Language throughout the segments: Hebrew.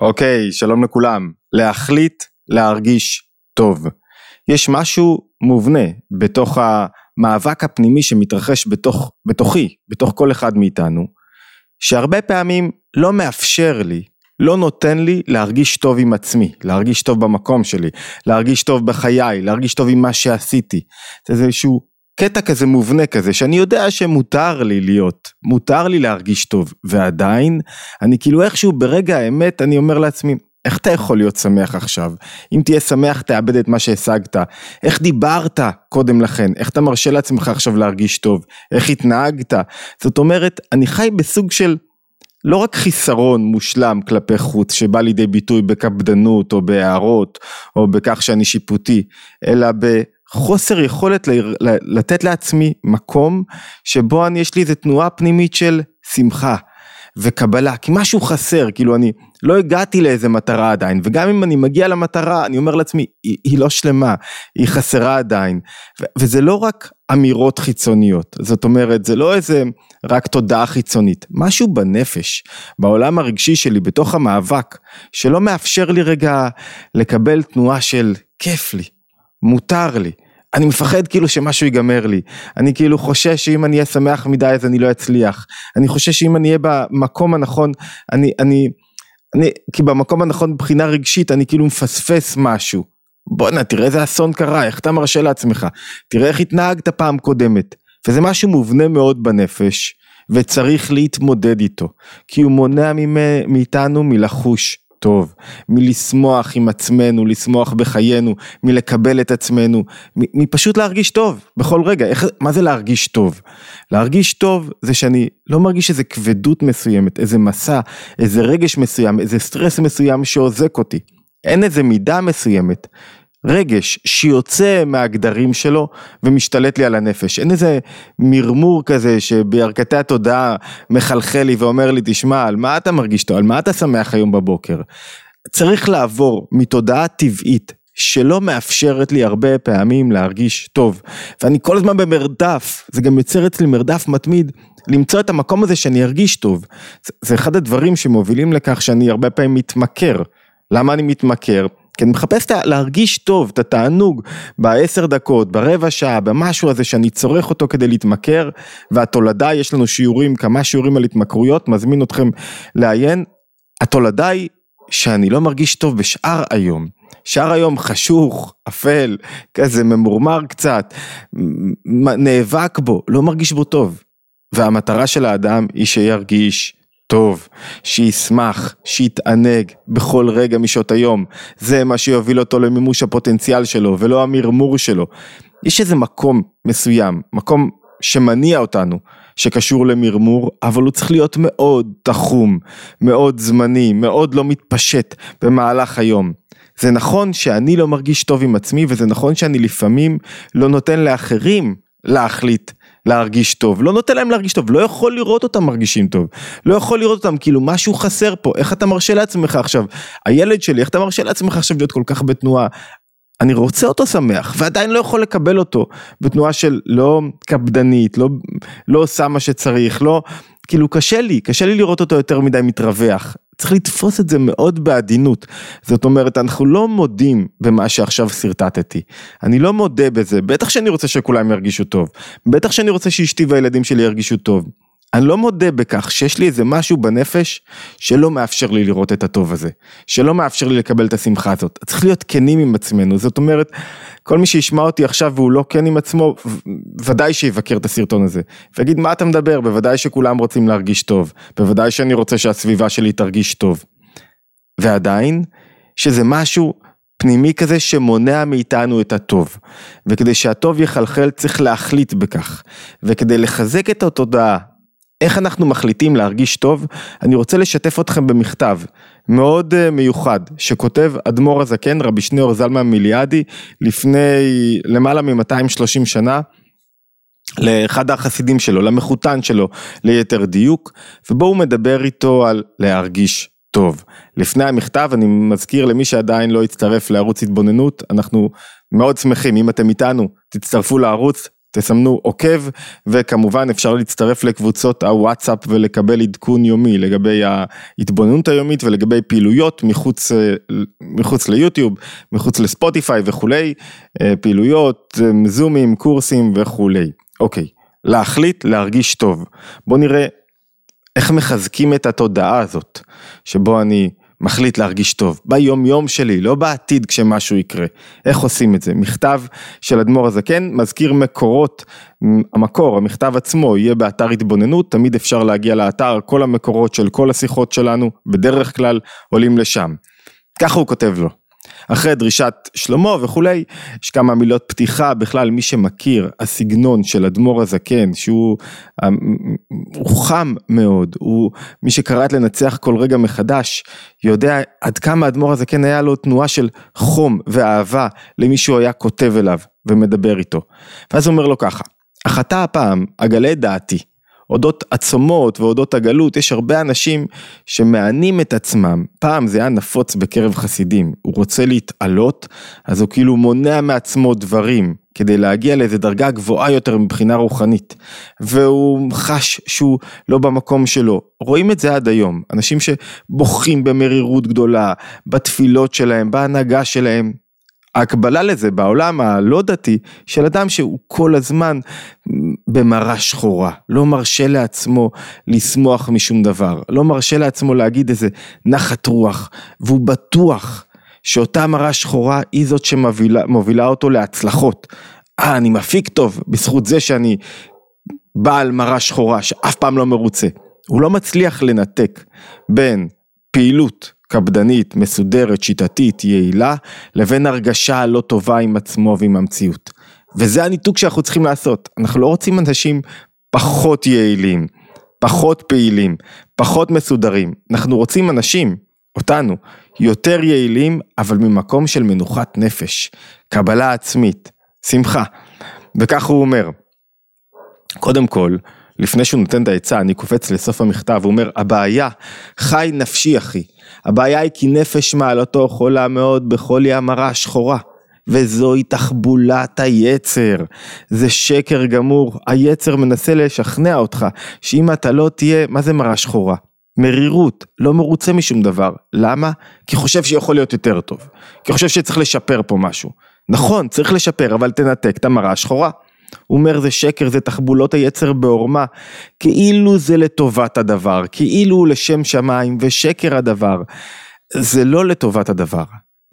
אוקיי, שלום לכולם. להחליט להרגיש טוב. יש משהו מובנה בתוך המאבק הפנימי שמתרחש בתוך, בתוכי, בתוך כל אחד מאיתנו, שהרבה פעמים לא מאפשר לי, לא נותן לי להרגיש טוב עם עצמי, להרגיש טוב במקום שלי, להרגיש טוב בחיי, להרגיש טוב עם מה שעשיתי. זה איזשהו קטע כזה מובנה כזה, שאני יודע שמותר לי להיות, מותר לי להרגיש טוב, ועדיין, אני כאילו איכשהו ברגע האמת, אני אומר לעצמי, איך אתה יכול להיות שמח עכשיו? אם תהיה שמח תאבד את מה שהשגת. איך דיברת קודם לכן? איך אתה מרשה לעצמך עכשיו להרגיש טוב? איך התנהגת? זאת אומרת, אני חי בסוג של לא רק חיסרון מושלם כלפי חוץ שבא לידי ביטוי בקפדנות או בהערות או בכך שאני שיפוטי, אלא בחוסר יכולת לתת לעצמי מקום שבו אני יש לי איזה תנועה פנימית של שמחה. וקבלה, כי משהו חסר, כאילו אני לא הגעתי לאיזה מטרה עדיין, וגם אם אני מגיע למטרה, אני אומר לעצמי, היא, היא לא שלמה, היא חסרה עדיין, ו- וזה לא רק אמירות חיצוניות, זאת אומרת, זה לא איזה רק תודעה חיצונית, משהו בנפש, בעולם הרגשי שלי, בתוך המאבק, שלא מאפשר לי רגע לקבל תנועה של כיף לי, מותר לי. אני מפחד כאילו שמשהו ייגמר לי, אני כאילו חושש שאם אני אהיה שמח מדי אז אני לא אצליח, אני חושש שאם אני אהיה במקום הנכון, אני, אני, אני, כי במקום הנכון מבחינה רגשית אני כאילו מפספס משהו. בואנה תראה איזה אסון קרה, איך אתה מרשה לעצמך, תראה איך התנהגת פעם קודמת, וזה משהו מובנה מאוד בנפש, וצריך להתמודד איתו, כי הוא מונע מאיתנו מלחוש טוב, מלשמוח עם עצמנו, לשמוח בחיינו, מלקבל את עצמנו, מפשוט להרגיש טוב בכל רגע. איך, מה זה להרגיש טוב? להרגיש טוב זה שאני לא מרגיש איזה כבדות מסוימת, איזה מסע, איזה רגש מסוים, איזה סטרס מסוים שעוזק אותי. אין איזה מידה מסוימת רגש שיוצא מהגדרים שלו ומשתלט לי על הנפש. אין איזה מרמור כזה שבירכתי התודעה מחלחל לי ואומר לי, תשמע, על מה אתה מרגיש טוב? על מה אתה שמח היום בבוקר? צריך לעבור מתודעה טבעית שלא מאפשרת לי הרבה פעמים להרגיש טוב. ואני כל הזמן במרדף, זה גם יוצר אצלי מרדף מתמיד, למצוא את המקום הזה שאני ארגיש טוב. זה, אחד הדברים שמובילים לכך שאני הרבה פעמים מתמכר. למה אני מתמכר? כי אני מחפש להרגיש טוב, את התענוג בעשר דקות, ברבע שעה, במשהו הזה שאני צורך אותו כדי להתמכר, והתולדה, יש לנו שיעורים, כמה שיעורים על התמכרויות, מזמין אתכם לעיין. התולדה היא שאני לא מרגיש טוב בשאר היום. שאר היום חשוך, אפל, כזה ממורמר קצת, נאבק בו, לא מרגיש בו טוב. והמטרה של האדם היא שירגיש טוב, שישמח, שיתענג בכל רגע משעות היום. זה מה שיוביל אותו למימוש הפוטנציאל שלו ולא המרמור שלו. יש איזה מקום מסוים, מקום שמניע אותנו, שקשור למרמור, אבל הוא צריך להיות מאוד תחום, מאוד זמני, מאוד לא מתפשט במהלך היום. זה נכון שאני לא מרגיש טוב עם עצמי וזה נכון שאני לפעמים לא נותן לאחרים להחליט להרגיש טוב, לא נותן להם להרגיש טוב, לא יכול לראות אותם מרגישים טוב, לא יכול לראות אותם כאילו משהו חסר פה, איך אתה מרשה לעצמך עכשיו, הילד שלי, איך אתה מרשה לעצמך עכשיו להיות כל כך בתנועה, אני רוצה אותו שמח ועדיין לא יכול לקבל אותו. בתנועה של לא קפדנית, לא, לא עושה מה שצריך, לא, כאילו קשה לי, קשה לי לראות אותו יותר מדי מתרווח, צריך לתפוס את זה מאוד בעדינות. זאת אומרת, אנחנו לא מודים במה שעכשיו שרטטתי. אני לא מודה בזה, בטח שאני רוצה שכולם ירגישו טוב. בטח שאני רוצה שאשתי והילדים שלי ירגישו טוב. אני לא מודה בכך שיש לי איזה משהו בנפש שלא מאפשר לי לראות את הטוב הזה, שלא מאפשר לי לקבל את השמחה הזאת. צריך להיות כנים עם עצמנו, זאת אומרת, כל מי שישמע אותי עכשיו והוא לא כן עם עצמו, ודאי שיבקר את הסרטון הזה. ויגיד מה אתה מדבר, בוודאי שכולם רוצים להרגיש טוב, בוודאי שאני רוצה שהסביבה שלי תרגיש טוב. ועדיין, שזה משהו פנימי כזה שמונע מאיתנו את הטוב. וכדי שהטוב יחלחל צריך להחליט בכך. וכדי לחזק את התודעה איך אנחנו מחליטים להרגיש טוב? אני רוצה לשתף אתכם במכתב מאוד אה, מיוחד שכותב אדמו"ר הזקן רבי שניאור זלמן מיליאדי לפני למעלה מ-230 שנה. לאחד החסידים שלו, למחותן שלו ליתר דיוק, ובו הוא מדבר איתו על להרגיש טוב. לפני המכתב אני מזכיר למי שעדיין לא הצטרף לערוץ התבוננות, אנחנו מאוד שמחים, אם אתם איתנו, תצטרפו לערוץ, תסמנו עוקב, וכמובן אפשר להצטרף לקבוצות הוואטסאפ ולקבל עדכון יומי לגבי ההתבוננות היומית ולגבי פעילויות מחוץ, מחוץ ליוטיוב, מחוץ לספוטיפיי וכולי, פעילויות, זומים, קורסים וכולי. אוקיי, להחליט, להרגיש טוב. בוא נראה איך מחזקים את התודעה הזאת, שבו אני מחליט להרגיש טוב, ביום יום שלי, לא בעתיד כשמשהו יקרה. איך עושים את זה? מכתב של אדמו"ר הזקן מזכיר מקורות, המקור, המכתב עצמו יהיה באתר התבוננות, תמיד אפשר להגיע לאתר, כל המקורות של כל השיחות שלנו, בדרך כלל עולים לשם. ככה הוא כותב לו. אחרי דרישת שלמה וכולי, יש כמה מילות פתיחה, בכלל מי שמכיר, הסגנון של אדמו"ר הזקן, שהוא אמ, הוא חם מאוד, הוא מי שקרא את לנצח כל רגע מחדש, יודע עד כמה אדמו"ר הזקן היה לו תנועה של חום ואהבה למי שהוא היה כותב אליו ומדבר איתו. ואז הוא אומר לו ככה, החטא הפעם, אגלה דעתי. אודות עצומות ואודות הגלות, יש הרבה אנשים שמענים את עצמם. פעם זה היה נפוץ בקרב חסידים, הוא רוצה להתעלות, אז הוא כאילו מונע מעצמו דברים כדי להגיע לאיזה דרגה גבוהה יותר מבחינה רוחנית. והוא חש שהוא לא במקום שלו. רואים את זה עד היום, אנשים שבוכים במרירות גדולה, בתפילות שלהם, בהנהגה שלהם, ההקבלה לזה בעולם הלא דתי של אדם שהוא כל הזמן במראה שחורה, לא מרשה לעצמו לשמוח משום דבר, לא מרשה לעצמו להגיד איזה נחת רוח, והוא בטוח שאותה מראה שחורה היא זאת שמובילה אותו להצלחות. אה, אני מפיק טוב בזכות זה שאני בעל מראה שחורה שאף פעם לא מרוצה. הוא לא מצליח לנתק בין פעילות קפדנית, מסודרת, שיטתית, יעילה, לבין הרגשה לא טובה עם עצמו ועם המציאות. וזה הניתוק שאנחנו צריכים לעשות. אנחנו לא רוצים אנשים פחות יעילים, פחות פעילים, פחות מסודרים. אנחנו רוצים אנשים, אותנו, יותר יעילים, אבל ממקום של מנוחת נפש, קבלה עצמית, שמחה. וכך הוא אומר, קודם כל, לפני שהוא נותן את העצה, אני קופץ לסוף המכתב, הוא אומר, הבעיה, חי נפשי אחי, הבעיה היא כי נפש מעלתו חולה מאוד בחולי המרה שחורה. וזוהי תחבולת היצר, זה שקר גמור, היצר מנסה לשכנע אותך שאם אתה לא תהיה, מה זה מרה שחורה? מרירות, לא מרוצה משום דבר, למה? כי חושב שיכול להיות יותר טוב, כי חושב שצריך לשפר פה משהו, נכון צריך לשפר אבל תנתק את המרה השחורה. הוא אומר זה שקר, זה תחבולות היצר בעורמה, כאילו זה לטובת הדבר, כאילו לשם שמיים, ושקר הדבר. זה לא לטובת הדבר,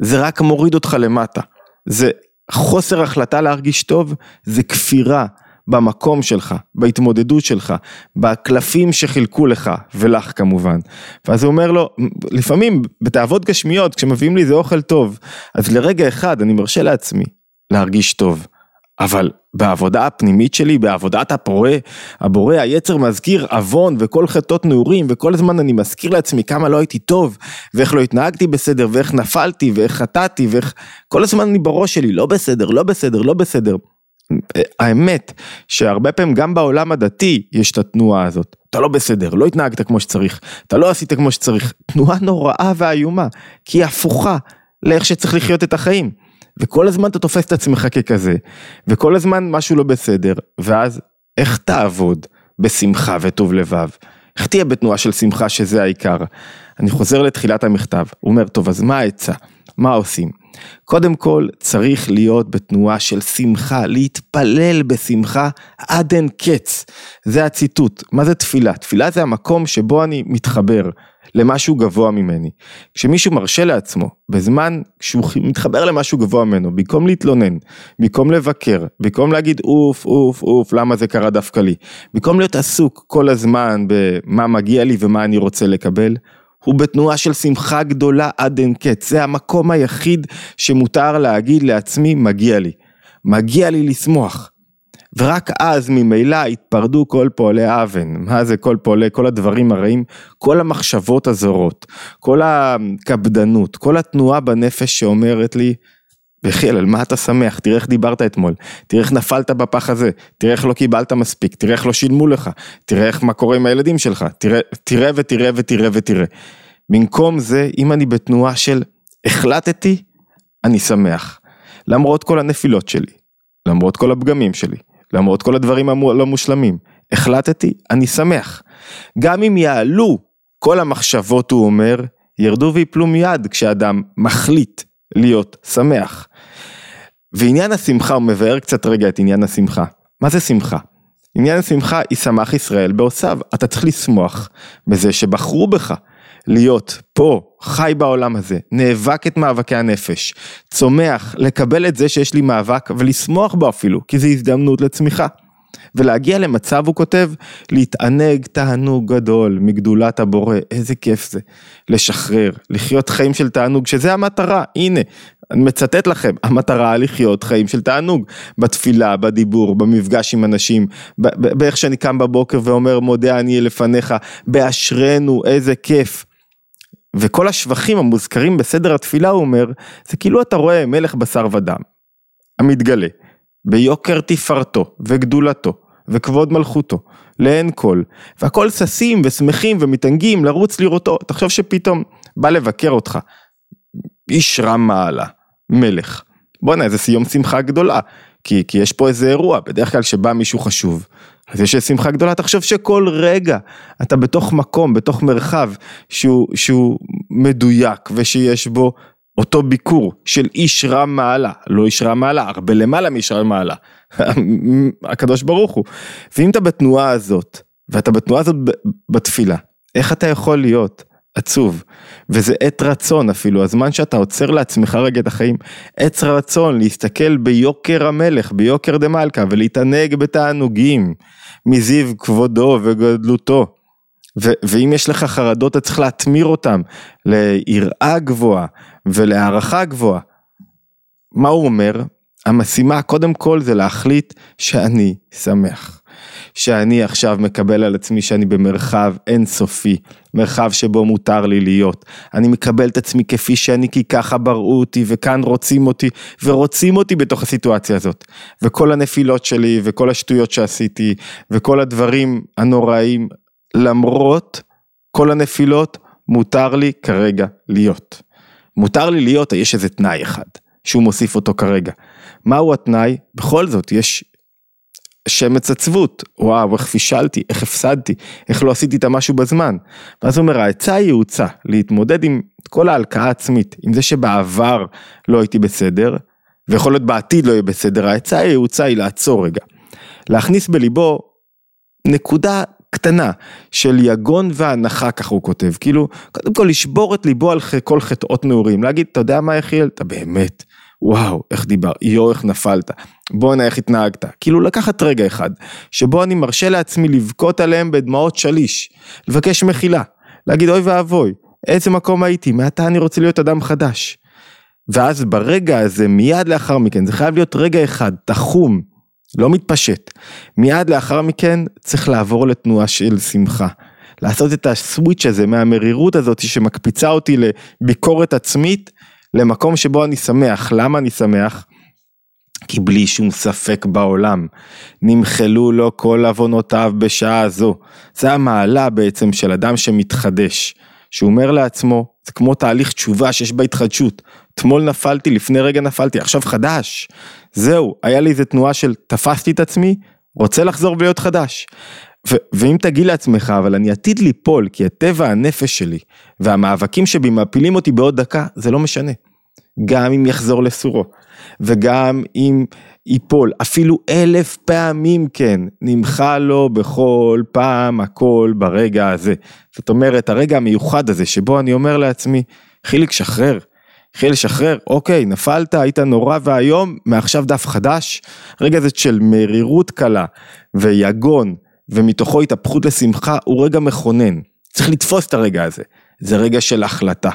זה רק מוריד אותך למטה. זה חוסר החלטה להרגיש טוב, זה כפירה במקום שלך, בהתמודדות שלך, בקלפים שחילקו לך, ולך כמובן. ואז הוא אומר לו, לפעמים בתאוות גשמיות, כשמביאים לי איזה אוכל טוב, אז לרגע אחד אני מרשה לעצמי להרגיש טוב. אבל בעבודה הפנימית שלי, בעבודת הפורה, הבורא, היצר מזכיר עוון וכל חטאות נעורים, וכל הזמן אני מזכיר לעצמי כמה לא הייתי טוב, ואיך לא התנהגתי בסדר, ואיך נפלתי, ואיך חטאתי, ואיך... כל הזמן אני בראש שלי, לא בסדר, לא בסדר, לא בסדר. האמת שהרבה פעמים גם בעולם הדתי יש את התנועה הזאת, אתה לא בסדר, לא התנהגת כמו שצריך, אתה לא עשית כמו שצריך, תנועה נוראה ואיומה, כי היא הפוכה לאיך שצריך לחיות את החיים. וכל הזמן אתה תופס את עצמך ככזה, וכל הזמן משהו לא בסדר, ואז איך תעבוד בשמחה וטוב לבב? איך תהיה בתנועה של שמחה שזה העיקר? אני חוזר לתחילת המכתב, הוא אומר, טוב, אז מה העצה? מה עושים? קודם כל, צריך להיות בתנועה של שמחה, להתפלל בשמחה עד אין קץ. זה הציטוט. מה זה תפילה? תפילה זה המקום שבו אני מתחבר למשהו גבוה ממני. כשמישהו מרשה לעצמו, בזמן שהוא מתחבר למשהו גבוה ממנו, במקום להתלונן, במקום לבקר, במקום להגיד אוף, אוף, אוף, למה זה קרה דווקא לי, במקום להיות עסוק כל הזמן במה מגיע לי ומה אני רוצה לקבל, הוא בתנועה של שמחה גדולה עד אין קץ, זה המקום היחיד שמותר להגיד לעצמי מגיע לי, מגיע לי לשמוח. ורק אז ממילא התפרדו כל פועלי אבן, מה זה כל פועלי, כל הדברים הרעים, כל המחשבות הזרות, כל הקפדנות, כל התנועה בנפש שאומרת לי, וחיל, על מה אתה שמח? תראה איך דיברת אתמול, תראה איך נפלת בפח הזה, תראה איך לא קיבלת מספיק, תראה איך לא שילמו לך, תראה איך מה קורה עם הילדים שלך, תראה, תראה ותראה ותראה ותראה. במקום זה, אם אני בתנועה של החלטתי, אני שמח. למרות כל הנפילות שלי, למרות כל הפגמים שלי, למרות כל הדברים הלא מושלמים. החלטתי, אני שמח. גם אם יעלו כל המחשבות, הוא אומר, ירדו ויפלו מיד כשאדם מחליט להיות שמח. ועניין השמחה, הוא מבאר קצת רגע את עניין השמחה. מה זה שמחה? עניין השמחה, ישמח ישראל בעושיו. אתה צריך לשמוח בזה שבחרו בך להיות פה, חי בעולם הזה, נאבק את מאבקי הנפש, צומח, לקבל את זה שיש לי מאבק ולשמוח בו אפילו, כי זו הזדמנות לצמיחה. ולהגיע למצב, הוא כותב, להתענג תענוג גדול מגדולת הבורא, איזה כיף זה. לשחרר, לחיות חיים של תענוג, שזה המטרה, הנה, אני מצטט לכם, המטרה לחיות חיים של תענוג, בתפילה, בדיבור, במפגש עם אנשים, באיך שאני קם בבוקר ואומר מודה אני לפניך, באשרנו, איזה כיף. וכל השבחים המוזכרים בסדר התפילה, הוא אומר, זה כאילו אתה רואה מלך בשר ודם, המתגלה, ביוקר תפארתו וגדולתו וכבוד מלכותו, לעין כל, והכל ששים ושמחים ומתענגים לרוץ לראותו, תחשוב שפתאום בא לבקר אותך, איש רם מעלה, מלך, בואנה איזה סיום שמחה גדולה, כי, כי יש פה איזה אירוע, בדרך כלל שבא מישהו חשוב, אז יש שמחה גדולה, תחשוב שכל רגע אתה בתוך מקום, בתוך מרחב שהוא, שהוא מדויק ושיש בו אותו ביקור של איש רם מעלה, לא איש רם מעלה, הרבה למעלה מאיש רם מעלה, הקדוש ברוך הוא. ואם אתה בתנועה הזאת, ואתה בתנועה הזאת בתפילה, איך אתה יכול להיות עצוב? וזה עת רצון אפילו, הזמן שאתה עוצר לעצמך רגע את החיים, עת רצון להסתכל ביוקר המלך, ביוקר דה מלכה, ולהתענג בתענוגים, מזיו כבודו וגדלותו. ו- ואם יש לך חרדות, אתה צריך להטמיר אותם ליראה גבוהה ולהערכה גבוהה. מה הוא אומר? המשימה קודם כל זה להחליט שאני שמח. שאני עכשיו מקבל על עצמי שאני במרחב אינסופי, מרחב שבו מותר לי להיות. אני מקבל את עצמי כפי שאני כי ככה בראו אותי וכאן רוצים אותי ורוצים אותי בתוך הסיטואציה הזאת. וכל הנפילות שלי וכל השטויות שעשיתי וכל הדברים הנוראים, למרות כל הנפילות, מותר לי כרגע להיות. מותר לי להיות, יש איזה תנאי אחד, שהוא מוסיף אותו כרגע. מהו התנאי? בכל זאת, יש שמץ עצבות, וואו, איך פישלתי, איך הפסדתי, איך לא עשיתי את המשהו בזמן. ואז הוא אומר, העצה היא ייעוצה, להתמודד עם כל ההלקאה העצמית, עם זה שבעבר לא הייתי בסדר, ויכול להיות בעתיד לא יהיה בסדר, העצה היא ייעוצה היא לעצור רגע. להכניס בליבו נקודה קטנה של יגון והנחה, ככה הוא כותב, כאילו, קודם כל לשבור את ליבו על כל חטאות נעורים, להגיד, אתה יודע מה יחיאל, אתה באמת, וואו, איך דיבר, יואו, איך נפלת, בואנה, איך התנהגת, כאילו לקחת רגע אחד, שבו אני מרשה לעצמי לבכות עליהם בדמעות שליש, לבקש מחילה, להגיד אוי ואבוי, איזה מקום הייתי, מעתה אני רוצה להיות אדם חדש. ואז ברגע הזה, מיד לאחר מכן, זה חייב להיות רגע אחד, תחום, לא מתפשט. מיד לאחר מכן צריך לעבור לתנועה של שמחה. לעשות את הסוויץ' הזה מהמרירות הזאת שמקפיצה אותי לביקורת עצמית למקום שבו אני שמח. למה אני שמח? כי בלי שום ספק בעולם, נמחלו לו כל עוונותיו בשעה זו. זה המעלה בעצם של אדם שמתחדש, שהוא אומר לעצמו, זה כמו תהליך תשובה שיש בה התחדשות. אתמול נפלתי, לפני רגע נפלתי, עכשיו חדש. זהו, היה לי איזה תנועה של תפסתי את עצמי, רוצה לחזור ולהיות חדש. ואם תגיד לעצמך, אבל אני עתיד ליפול, כי הטבע הנפש שלי, והמאבקים שבי מפילים אותי בעוד דקה, זה לא משנה. גם אם יחזור לסורו, וגם אם ייפול, אפילו אלף פעמים כן, נמחה לו בכל פעם הכל ברגע הזה. זאת אומרת, הרגע המיוחד הזה, שבו אני אומר לעצמי, חיליק, שחרר. חיל לשחרר, אוקיי, נפלת, היית נורא ואיום, מעכשיו דף חדש. רגע הזה של מרירות קלה ויגון ומתוכו התהפכות לשמחה הוא רגע מכונן. צריך לתפוס את הרגע הזה. זה רגע של החלטה.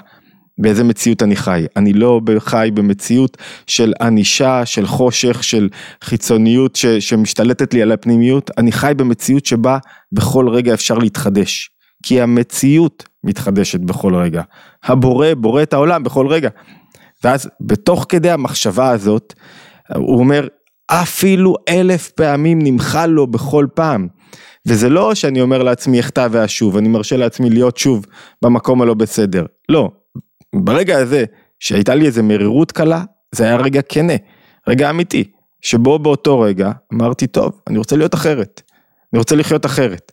באיזה מציאות אני חי. אני לא חי במציאות של ענישה, של חושך, של חיצוניות ש, שמשתלטת לי על הפנימיות. אני חי במציאות שבה בכל רגע אפשר להתחדש. כי המציאות מתחדשת בכל רגע. הבורא בורא את העולם בכל רגע. ואז בתוך כדי המחשבה הזאת, הוא אומר, אפילו אלף פעמים נמחל לו בכל פעם. וזה לא שאני אומר לעצמי אחטא ואשוב, אני מרשה לעצמי להיות שוב במקום הלא בסדר. לא, ברגע הזה שהייתה לי איזה מרירות קלה, זה היה רגע כנה, רגע אמיתי. שבו באותו רגע אמרתי, טוב, אני רוצה להיות אחרת, אני רוצה לחיות אחרת.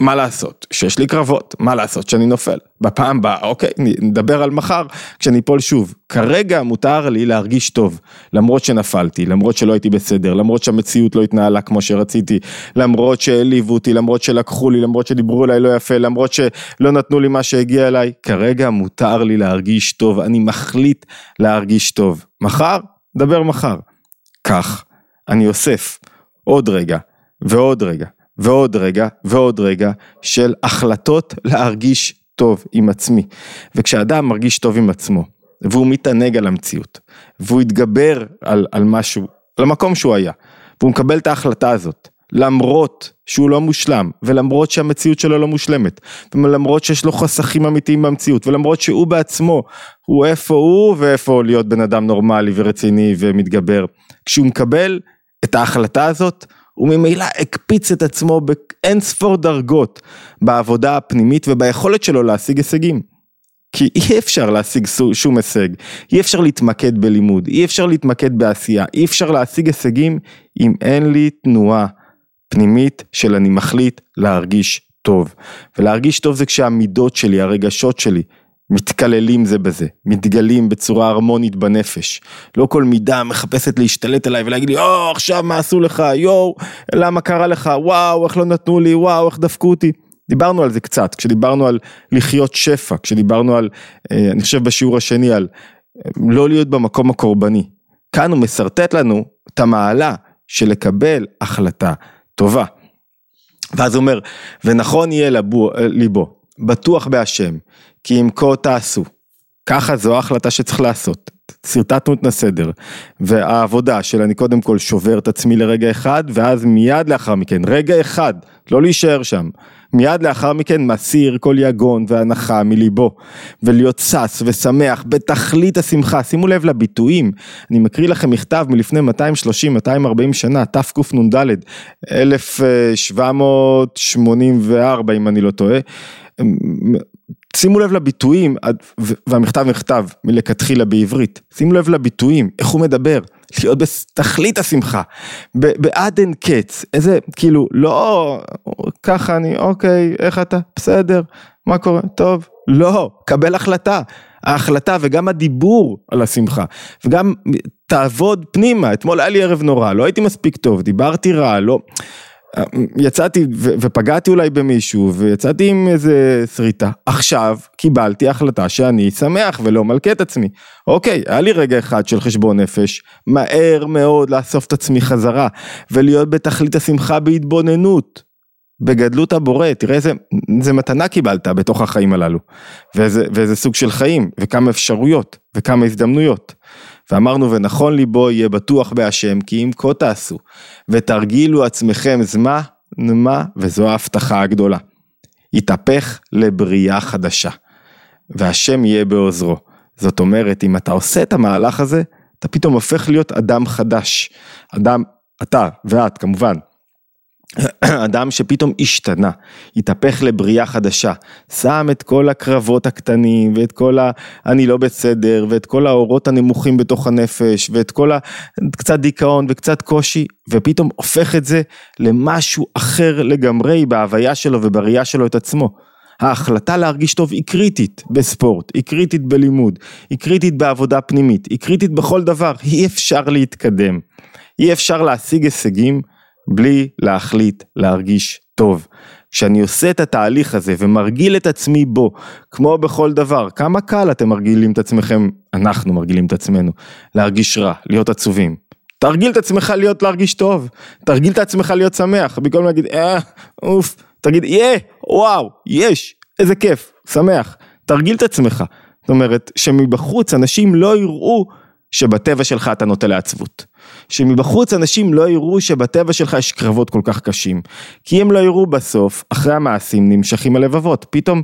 מה לעשות, שיש לי קרבות, מה לעשות שאני נופל, בפעם הבאה, אוקיי, נדבר על מחר כשאני אפול שוב. כרגע מותר לי להרגיש טוב, למרות שנפלתי, למרות שלא הייתי בסדר, למרות שהמציאות לא התנהלה כמו שרציתי, למרות שהעליבו אותי, למרות שלקחו לי, למרות שדיברו אליי לא יפה, למרות שלא נתנו לי מה שהגיע אליי, כרגע מותר לי להרגיש טוב, אני מחליט להרגיש טוב. מחר? דבר מחר. כך, אני אוסף עוד רגע ועוד רגע ועוד רגע ועוד רגע של החלטות להרגיש טוב עם עצמי. וכשאדם מרגיש טוב עם עצמו, והוא מתענג על המציאות, והוא יתגבר על, על משהו, למקום שהוא היה, והוא מקבל את ההחלטה הזאת, למרות שהוא לא מושלם, ולמרות שהמציאות שלו לא מושלמת, ולמרות שיש לו חסכים אמיתיים במציאות, ולמרות שהוא בעצמו, הוא איפה הוא ואיפה להיות בן אדם נורמלי ורציני ומתגבר. כשהוא מקבל את ההחלטה הזאת, הוא ממילא הקפיץ את עצמו באין ספור דרגות בעבודה הפנימית וביכולת שלו להשיג הישגים. כי אי אפשר להשיג שום הישג, אי אפשר להתמקד בלימוד, אי אפשר להתמקד בעשייה, אי אפשר להשיג הישגים אם אין לי תנועה פנימית של אני מחליט להרגיש טוב. ולהרגיש טוב זה כשהמידות שלי, הרגשות שלי, מתקללים זה בזה, מתגלים בצורה הרמונית בנפש. לא כל מידה מחפשת להשתלט עליי ולהגיד לי, יואו, עכשיו מה עשו לך, יואו, למה קרה לך, וואו, איך לא נתנו לי, וואו, איך דפקו אותי. דיברנו על זה קצת, כשדיברנו על לחיות שפע, כשדיברנו על, אה, אני חושב בשיעור השני, על אה, לא להיות במקום הקורבני. כאן הוא משרטט לנו את המעלה של לקבל החלטה טובה. ואז הוא אומר, ונכון יהיה לבו, אה, ליבו, בטוח בהשם, כי אם כה תעשו. ככה זו ההחלטה שצריך לעשות. שרטטנו את הסדר, והעבודה של אני קודם כל שובר את עצמי לרגע אחד, ואז מיד לאחר מכן, רגע אחד, לא להישאר שם, מיד לאחר מכן מסיר כל יגון והנחה מליבו, ולהיות שש ושמח בתכלית השמחה, שימו לב לביטויים, אני מקריא לכם מכתב מלפני 230-240 שנה, תקנ"ד, 1784 אם אני לא טועה, שימו לב לביטויים, והמכתב נכתב מלכתחילה בעברית, שימו לב לביטויים, איך הוא מדבר, להיות בתכלית השמחה, בעד אין קץ, איזה, כאילו, לא, ככה אני, אוקיי, איך אתה, בסדר, מה קורה, טוב, לא, קבל החלטה, ההחלטה וגם הדיבור על השמחה, וגם תעבוד פנימה, אתמול היה לי ערב נורא, לא הייתי מספיק טוב, דיברתי רע, לא, יצאתי ופגעתי אולי במישהו ויצאתי עם איזה שריטה, עכשיו קיבלתי החלטה שאני שמח ולא מלכה את עצמי. אוקיי, היה לי רגע אחד של חשבון נפש, מהר מאוד לאסוף את עצמי חזרה ולהיות בתכלית השמחה בהתבוננות. בגדלות הבורא, תראה איזה, איזה מתנה קיבלת בתוך החיים הללו, ואיזה, ואיזה סוג של חיים, וכמה אפשרויות, וכמה הזדמנויות. ואמרנו ונכון ליבו יהיה בטוח בהשם כי אם כה תעשו ותרגילו עצמכם זמה נמה וזו ההבטחה הגדולה. יתהפך לבריאה חדשה והשם יהיה בעוזרו. זאת אומרת אם אתה עושה את המהלך הזה אתה פתאום הופך להיות אדם חדש. אדם, אתה ואת כמובן, אדם שפתאום השתנה, התהפך לבריאה חדשה, שם את כל הקרבות הקטנים ואת כל ה... אני לא בסדר ואת כל האורות הנמוכים בתוך הנפש ואת כל ה... קצת דיכאון וקצת קושי ופתאום הופך את זה למשהו אחר לגמרי בהוויה שלו ובראייה שלו את עצמו. ההחלטה להרגיש טוב היא קריטית בספורט, היא קריטית בלימוד, היא קריטית בעבודה פנימית, היא קריטית בכל דבר, אי אפשר להתקדם, אי אפשר להשיג הישגים בלי להחליט להרגיש טוב. כשאני עושה את התהליך הזה ומרגיל את עצמי בו, כמו בכל דבר, כמה קל אתם מרגילים את עצמכם, אנחנו מרגילים את עצמנו, להרגיש רע, להיות עצובים. תרגיל את עצמך להיות להרגיש טוב, תרגיל את עצמך להיות שמח, במקום להגיד אה, אוף, תגיד יה, וואו, יש, איזה כיף, שמח, תרגיל את עצמך. זאת אומרת, שמבחוץ אנשים לא יראו שבטבע שלך אתה נוטה לעצבות. שמבחוץ אנשים לא יראו שבטבע שלך יש קרבות כל כך קשים. כי הם לא יראו בסוף, אחרי המעשים נמשכים הלבבות. פתאום,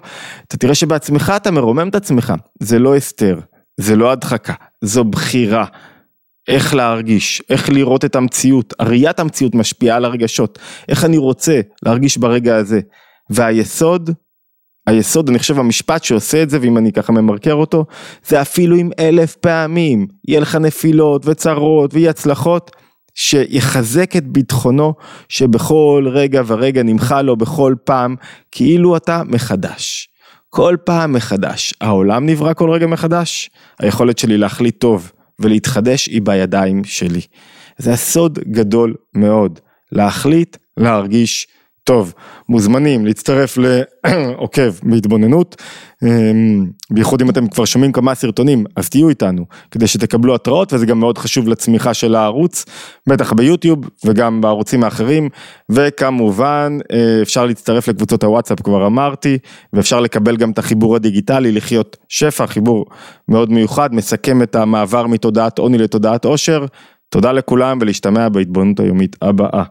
אתה תראה שבעצמך אתה מרומם את עצמך. זה לא הסתר, זה לא הדחקה, זו בחירה. איך להרגיש, איך לראות את המציאות, הראיית המציאות משפיעה על הרגשות, איך אני רוצה להרגיש ברגע הזה. והיסוד היסוד, אני חושב המשפט שעושה את זה, ואם אני ככה ממרקר אותו, זה אפילו אם אלף פעמים יהיה לך נפילות וצרות ואי הצלחות, שיחזק את ביטחונו שבכל רגע ורגע נמחה לו בכל פעם כאילו אתה מחדש. כל פעם מחדש. העולם נברא כל רגע מחדש, היכולת שלי להחליט טוב ולהתחדש היא בידיים שלי. זה הסוד גדול מאוד, להחליט, להרגיש טוב. מוזמנים להצטרף לעוקב בהתבוננות, אמ, בייחוד אם אתם כבר שומעים כמה סרטונים, אז תהיו איתנו, כדי שתקבלו התראות, וזה גם מאוד חשוב לצמיחה של הערוץ, בטח ביוטיוב וגם בערוצים האחרים, וכמובן אה, אפשר להצטרף לקבוצות הוואטסאפ, כבר אמרתי, ואפשר לקבל גם את החיבור הדיגיטלי, לחיות שפע, חיבור מאוד מיוחד, מסכם את המעבר מתודעת עוני לתודעת עושר. תודה לכולם ולהשתמע בהתבוננות היומית הבאה.